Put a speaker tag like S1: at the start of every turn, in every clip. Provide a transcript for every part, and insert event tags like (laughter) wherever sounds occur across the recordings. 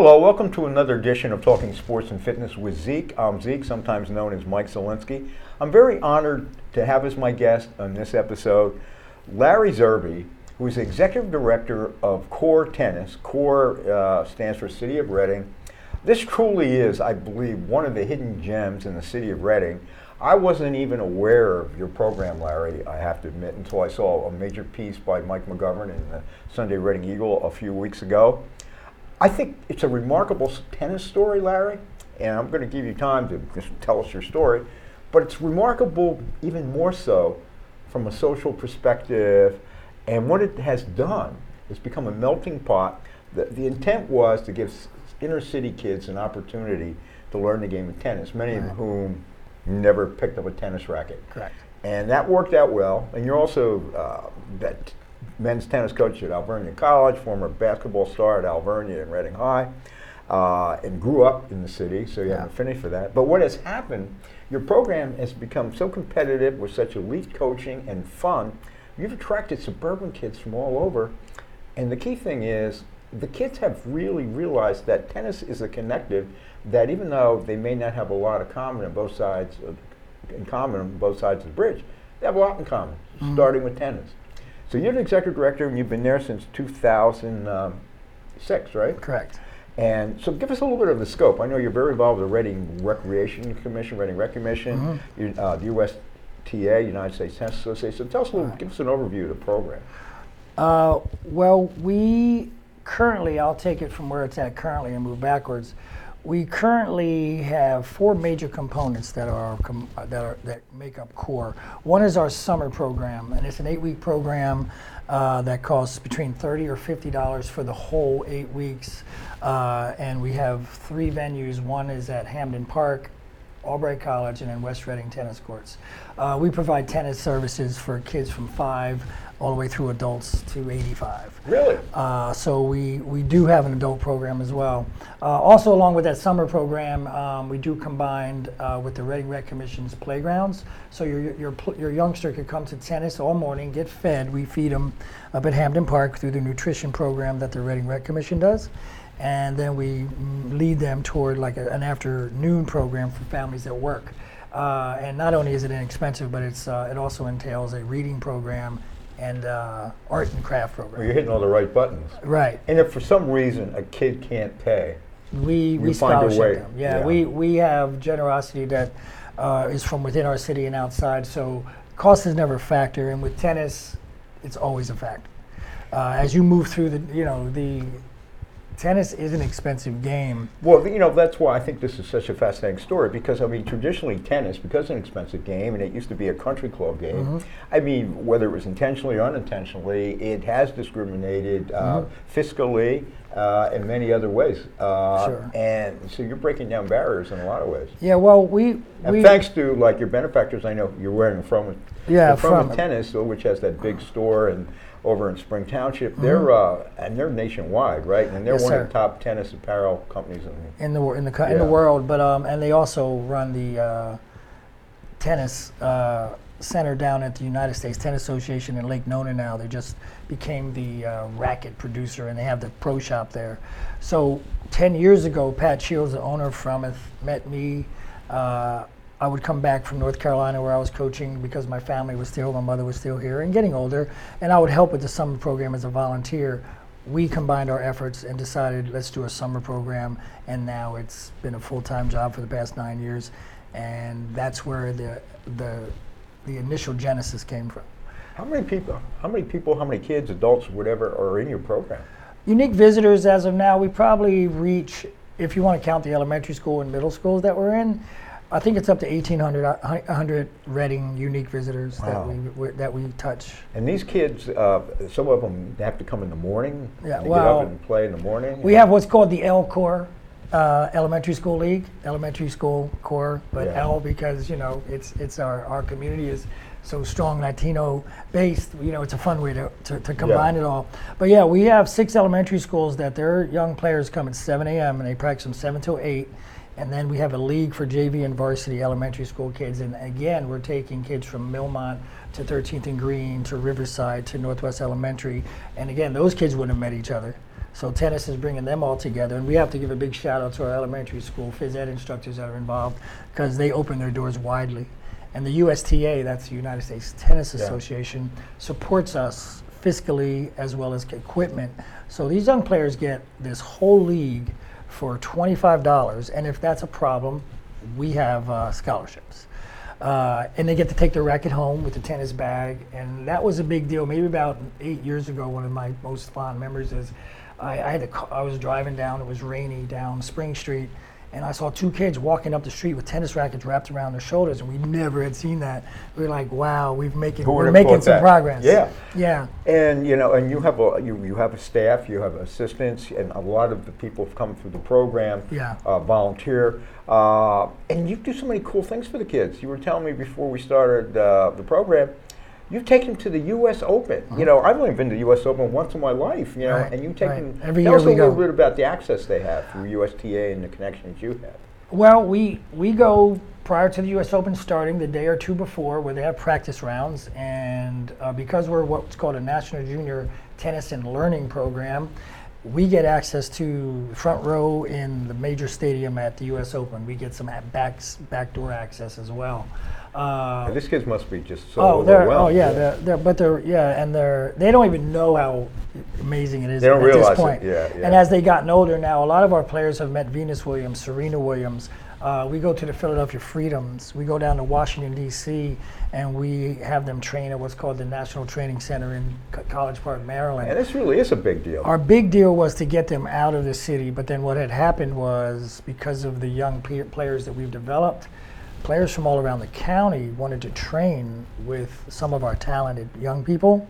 S1: Hello, welcome to another edition of Talking Sports and Fitness with Zeke. I'm Zeke, sometimes known as Mike Zelinsky. I'm very honored to have as my guest on this episode Larry Zerby, who is Executive Director of Core Tennis. Core uh, stands for City of Reading. This truly is, I believe, one of the hidden gems in the city of Reading. I wasn't even aware of your program, Larry, I have to admit, until I saw a major piece by Mike McGovern in the Sunday Reading Eagle a few weeks ago. I think it's a remarkable tennis story, Larry, and I'm going to give you time to just tell us your story. But it's remarkable, even more so, from a social perspective, and what it has done is become a melting pot. The, the intent was to give inner city kids an opportunity to learn the game of tennis, many right. of whom never picked up a tennis racket.
S2: Correct.
S1: And that worked out well. And you're also uh, that men's tennis coach at Alvernia College, former basketball star at Alvernia and Reading High, uh, and grew up in the city, so you yeah. have a finish for that. But what has happened, your program has become so competitive with such elite coaching and fun, you've attracted suburban kids from all over. And the key thing is, the kids have really realized that tennis is a connective that even though they may not have a lot of common on both sides, of, in common on both sides of the bridge, they have a lot in common, mm-hmm. starting with tennis. So you're the executive director, and you've been there since 2006, right?
S2: Correct.
S1: And so, give us a little bit of the scope. I know you're very involved with the Reading Recreation Commission, Reading Rec Commission, mm-hmm. uh, the USTA, United States Tennis Association. So tell us a little, right. give us an overview of the program.
S2: Uh, well, we currently, I'll take it from where it's at currently and move backwards. We currently have four major components that are com- that are that make up core. One is our summer program, and it's an eight-week program uh, that costs between thirty or fifty dollars for the whole eight weeks. Uh, and we have three venues. One is at Hampden Park, Albright College, and in West Reading Tennis Courts. Uh, we provide tennis services for kids from five all the way through adults to 85.
S1: Really?
S2: Uh, so we, we do have an adult program as well. Uh, also, along with that summer program, um, we do combined uh, with the Reading Rec Commission's playgrounds. So your, your, your youngster could come to tennis all morning, get fed. We feed them up at Hampden Park through the nutrition program that the Reading Rec Commission does. And then we lead them toward like a, an afternoon program for families that work. Uh, and not only is it inexpensive, but it's, uh, it also entails a reading program and uh, art and craft program.
S1: Well, you're hitting all the right buttons.
S2: Right.
S1: And if for some reason a kid can't pay,
S2: we we scholarship them. Yeah, yeah, we we have generosity that uh, is from within our city and outside. So cost is never a factor, and with tennis, it's always a factor. Uh, as you move through the you know the tennis is an expensive game.
S1: Well, you know, that's why I think this is such a fascinating story because, I mean, traditionally tennis, because it's an expensive game and it used to be a country club game, mm-hmm. I mean, whether it was intentionally or unintentionally, it has discriminated uh, mm-hmm. fiscally. Uh, in many other ways, uh,
S2: sure.
S1: and so you're breaking down barriers in a lot of ways.
S2: Yeah, well, we,
S1: and
S2: we
S1: thanks to like your benefactors, I know you're wearing from
S2: yeah
S1: from, from tennis, which has that big store and over in Spring Township. Mm-hmm. They're uh, and they're nationwide, right? And they're
S2: yes,
S1: one
S2: sir.
S1: of the top tennis apparel companies in,
S2: in the in the yeah. in the world. But um, and they also run the uh, tennis uh, center down at the United States Tennis Association in Lake Nona. Now they just became the uh, racket producer, and they have the pro shop there. So ten years ago, Pat Shields, the owner of Fromuth, met me. I would come back from North Carolina where I was coaching because my family was still, my mother was still here and getting older, and I would help with the summer program as a volunteer. We combined our efforts and decided let's do a summer program, and now it's been a full-time job for the past nine years, and that's where the the the initial genesis came from.
S1: How many people? How many people? How many kids, adults, whatever, are in your program?
S2: Unique visitors as of now, we probably reach, if you want to count the elementary school and middle schools that we're in, I think it's up to 1,800 100 Reading unique visitors wow. that we that we touch.
S1: And these kids, uh, some of them have to come in the morning.
S2: Yeah, well,
S1: get up and play in the morning.
S2: We have what's called the L Core uh, Elementary School League, Elementary School Core, but yeah. L because you know it's it's our our community is so strong Latino based. You know, it's a fun way to, to, to combine yeah. it all. But yeah, we have six elementary schools that their young players come at 7 a.m. and they practice from 7 till 8 and then we have a league for JV and varsity elementary school kids. And again, we're taking kids from Millmont to 13th and Green to Riverside to Northwest Elementary. And again, those kids wouldn't have met each other. So tennis is bringing them all together, and we have to give a big shout out to our elementary school phys ed instructors that are involved because they open their doors widely. And the USTA, that's the United States Tennis
S1: Yeah.
S2: Association, supports us fiscally as well as equipment. So these young players get this whole league for $25, and if that's a problem, we have uh, scholarships. Uh, and they get to take their racket home with the tennis bag, and that was a big deal. Maybe about eight years ago, one of my most fond memories is I, I had to, I was driving down. It was rainy down Spring Street, and I saw two kids walking up the street with tennis rackets wrapped around their shoulders, and we never had seen that. We were like, "Wow, we've making we're making some
S1: that?
S2: progress."
S1: Yeah.
S2: yeah.
S1: And you know, and you have a you, you have a staff, you have assistants, and a lot of the people have come through the program.
S2: Yeah.
S1: Uh, volunteer, uh, and you do so many cool things for the kids. You were telling me before we started uh, the program. You've taken them to the U.S. Open. You know, I've only been to the U.S. Open once in my life. You know.
S2: Right,
S1: and you take
S2: right.
S1: them.
S2: Every
S1: tell
S2: year
S1: us
S2: we
S1: a little bit about the access they have through USTA and the connections you have.
S2: Well, we we go prior to the U.S. Open starting the day or two before, where they have practice rounds, and uh, because we're what's called a National Junior Tennis and Learning Program, we get access to front row in the major stadium at the U.S. Open. We get some back backdoor access as well. Uh,
S1: these kids must be just so
S2: Oh, they're oh
S1: overwhelmed.
S2: yeah, They're, they're but they're yeah, and they're they don't even know how amazing it is
S1: They don't
S2: at
S1: realize
S2: this
S1: it,
S2: point.
S1: yeah,
S2: And as they gotten older now, a lot of our players have met Venus Williams, Serena Williams. Uh, we go to the Philadelphia Freedoms. We go down to Washington D.C. and we have them train at what's called the National Training Center in Co- College Park, Maryland.
S1: And this really is a big deal.
S2: Our big deal was to get them out of the city, but then what had happened was because of the young players that we've developed, players from all around the county wanted to train with some of our talented young people.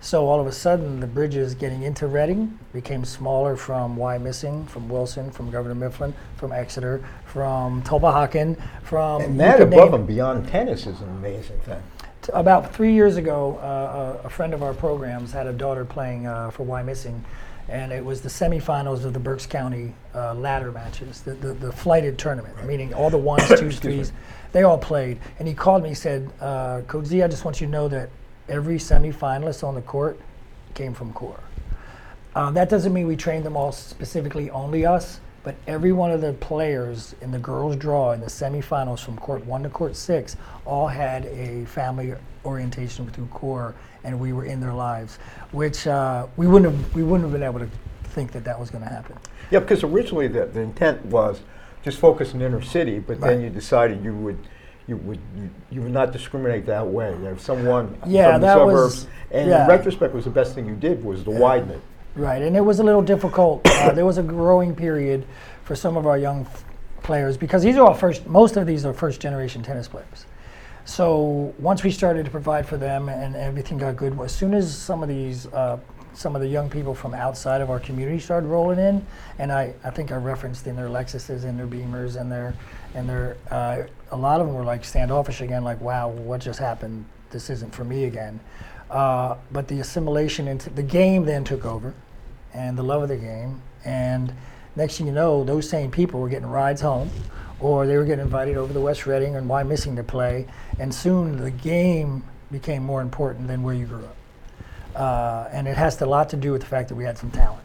S2: So all of a sudden, the bridges getting into Reading became smaller from Wyomissing, from Wilson, from Governor Mifflin, from Exeter, from Tulpehocken, from
S1: and that above
S2: name-
S1: and beyond tennis is an amazing thing.
S2: T- About three years ago, uh, a, a friend of our programs had a daughter playing uh, for Wyomissing, and it was the semifinals of the Berks County uh, ladder matches, the, the, the flighted tournament, meaning all the ones, (coughs) twos, threes, they all played. And he called me, he said, uh, Coach Z, I just want you to know that every semifinalist on the court came from core. Uh, that doesn't mean we trained them all specifically only us, but every one of the players in the girls' draw in the semifinals from court one to court six all had a family orientation through core, and we were in their lives, which uh, we wouldn't have we wouldn't have been able to think that that was going to happen.
S1: Yeah, because originally the, the intent was just focus in inner city, but then you decided you would you would you, you would not discriminate that way. If someone
S2: Yeah,
S1: from the suburbs,
S2: was-
S1: and
S2: yeah.
S1: in retrospect, was the best thing you did was to widen it.
S2: Right, and it was a little difficult. Uh, (coughs) there was a growing period for some of our young f- players because these are all first. Most of these are first generation tennis players. So once we started to provide for them and everything got good, as soon as some of these, uh, some of the young people from outside of our community started rolling in, and I, I think I referenced in their Lexuses and their Beamers and their, and their, uh, a lot of them were like standoffish again, like, wow, what just happened? This isn't for me again. Uh, but the assimilation into the game then took over, and the love of the game, and next thing you know, those same people were getting rides home, or they were getting invited over to West Reading and Wyomissing to play, and soon the game became more important than where you grew up. Uh, and it has a lot to do with the fact that we had some talent.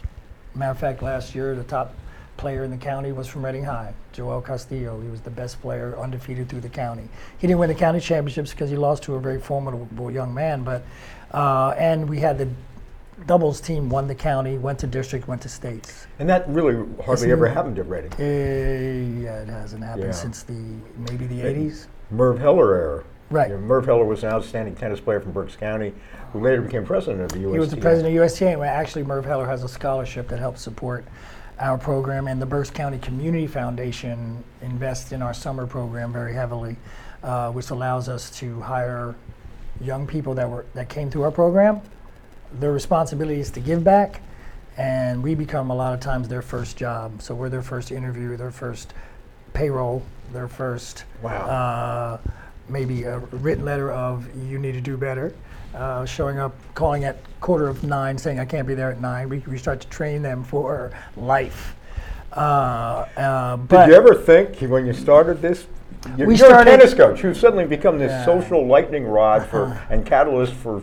S2: Matter of fact, last year the top player in the county was from Reading High, Joel Castillo. He was the best player, undefeated through the county. He didn't win the county championships because he lost to a very formidable young man, but uh, and we had the doubles team won the county, went to district, went to states.
S1: And that really hardly
S2: Isn't
S1: ever
S2: it-
S1: happened at Reading.
S2: Uh, yeah, it hasn't happened
S1: Yeah.
S2: since the maybe the
S1: Yeah.
S2: 80s.
S1: Merv Heller era.
S2: Right.
S1: You know, Merv Heller was an outstanding tennis player from Berks County, who later became president of the USTA.
S2: He was the president of USTA. and Actually, Merv Heller has a scholarship that helps support our program, and the Berks County Community Foundation invests in our summer program very heavily, uh, which allows us to hire young people that were that came through our program. Their responsibility is to give back, and we become a lot of times their first job. So we're their first interview, their first payroll, their first
S1: Wow.
S2: uh, maybe a written letter of you need to do better, uh, showing up, calling at quarter of nine, saying I can't be there at nine. We, we start to train them for life. Uh, uh, but
S1: Did you ever think when you started this? You're,
S2: We
S1: you're
S2: started-
S1: a tennis coach. You've suddenly become this
S2: Yeah.
S1: social lightning rod for (laughs) and catalyst for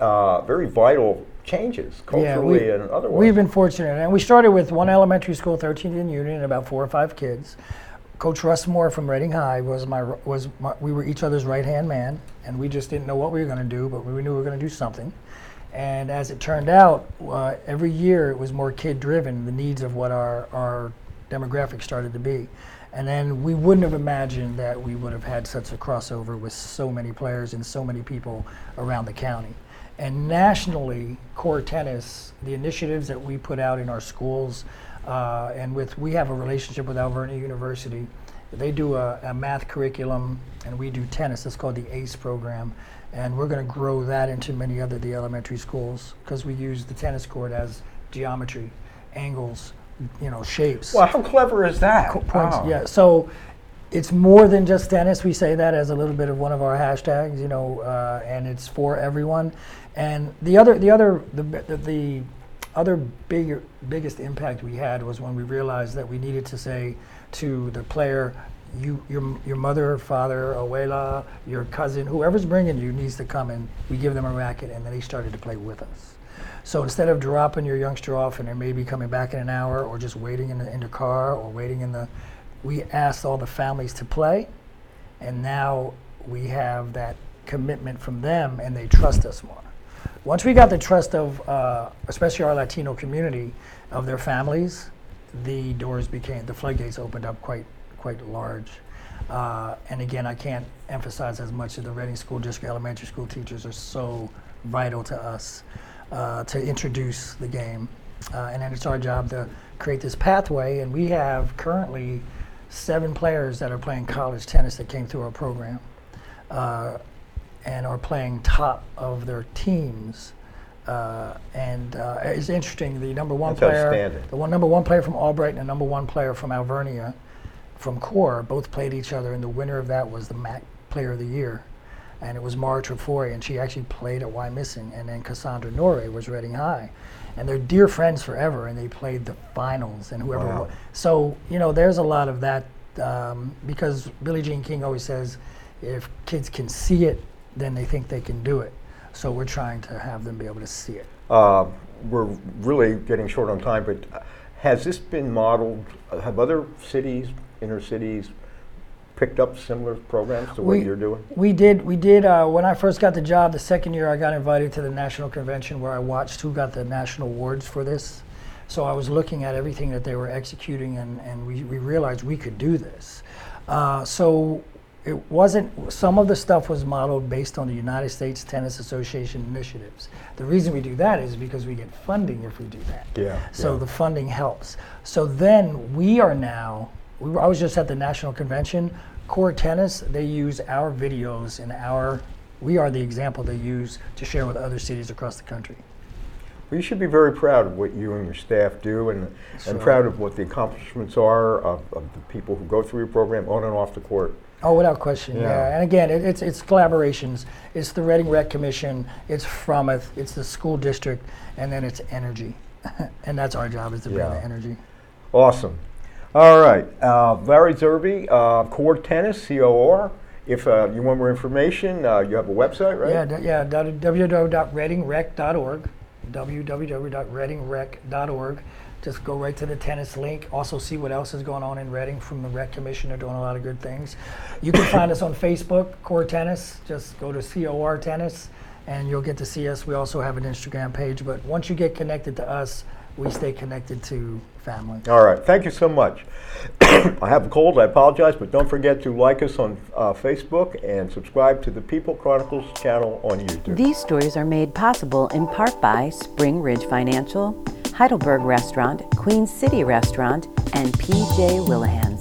S1: uh, very vital changes culturally
S2: we,
S1: and otherwise.
S2: We've been fortunate, and we started with one elementary school, 13th and Union, and about four or five kids. Coach Russ Moore from Reading High was my was my, we were each other's right hand man, and we just didn't know what we were going to do, but we knew we were going to do something. And as it turned out, uh, every year it was more kid driven, the needs of what our, our demographic started to be. And then we wouldn't have imagined that we would have had such a crossover with so many players and so many people around the county. And nationally, core tennis, the initiatives that we put out in our schools, uh, and with we have a relationship with Alvernia University. They do a, a math curriculum, and we do tennis. It's called the ACE program and we're going to grow that into many other the elementary schools because we use the tennis court as geometry, angles, you know, shapes.
S1: Well, how clever is that?
S2: Points. Yeah, so it's more than just tennis. We say that as a little bit of one of our hashtags, you know, uh, and it's for everyone. And the other, the other, the, the, the other bigger, biggest impact we had was when we realized that we needed to say to the player, you, your, your mother, father, abuela, your cousin, whoever's bringing you needs to come and we give them a racket and then they started to play with us. So instead of dropping your youngster off and they may be coming back in an hour or just waiting in the, in the car or waiting in the, we asked all the families to play and now we have that commitment from them and they trust us more. Once we got the trust of, uh, especially our Latino community, of their families, the doors became, the floodgates opened up quite quite large. Uh, and again, I can't emphasize as much that the Reading School District elementary school teachers are so vital to us uh, to introduce the game. Uh, and then it's our job to create this pathway. And we have currently seven players that are playing college tennis that came through our program uh, and are playing top of their teams. Uh, and uh, it's interesting. The number one
S1: That's
S2: player, the one number one player from Albright, and the number one player from Alvernia, from core both played each other, and the winner of that was the MAC Player of the Year. And it was Mara Trefoy, and she actually played at Wyomissing, And then Cassandra Norrie was Reading High. And they're dear friends forever, and they played the finals, and whoever. Wow. So, you know, there's a lot of that um, because Billie Jean King always says if kids can see it, then they think they can do it. So we're trying to have them be able to see it.
S1: Uh, we're really getting short on time, but has this been modeled? Have other cities inner cities picked up similar programs to what we, you're doing?
S2: We did. We did. Uh, when I first got the job, the second year, I got invited to the national convention where I watched who got the national awards for this. So I was looking at everything that they were executing, and, and we, we realized we could do this. Uh, so it wasn't, some of the stuff was modeled based on the United States Tennis Association initiatives. The reason we do that is because we get funding if we do that.
S1: Yeah.
S2: So
S1: yeah.
S2: the funding helps. So then we are now we were, I was just at the national convention. Core Tennis, they use our videos and our, we are the example they use to share with other cities across the country.
S1: Well, you should be very proud of what you and your staff do and, sure. and proud of what the accomplishments are of, of, the people who go through your program on and off the court.
S2: Oh, without question, yeah. yeah. And again, it, it's, it's collaborations. It's the Reading Rec Commission, it's Fromuth, it's the school district, and then it's energy. (laughs) and that's our job is to bring yeah. the energy.
S1: Awesome. All right, uh, Larry Zerby, uh, Core Tennis, COR. If uh, you want more information, uh, you have a website, right?
S2: Yeah, d- yeah, www.readingrec.org, www.readingrec.org. Just go right to the tennis link. Also, see what else is going on in Reading from the Rec Commission. They're doing a lot of good things. You can find us on Facebook, Core Tennis. Just go to COR Tennis, and you'll get to see us. We also have an Instagram page. But once you get connected to us, we stay connected to family.
S1: All right. Thank you so much. (coughs) I have a cold. I apologize, but don't forget to like us on uh, Facebook and subscribe to the People Chronicles channel on YouTube.
S3: These stories are made possible in part by Spring Ridge Financial, Heidelberg Restaurant, Queen City Restaurant, and PJ Whelihan.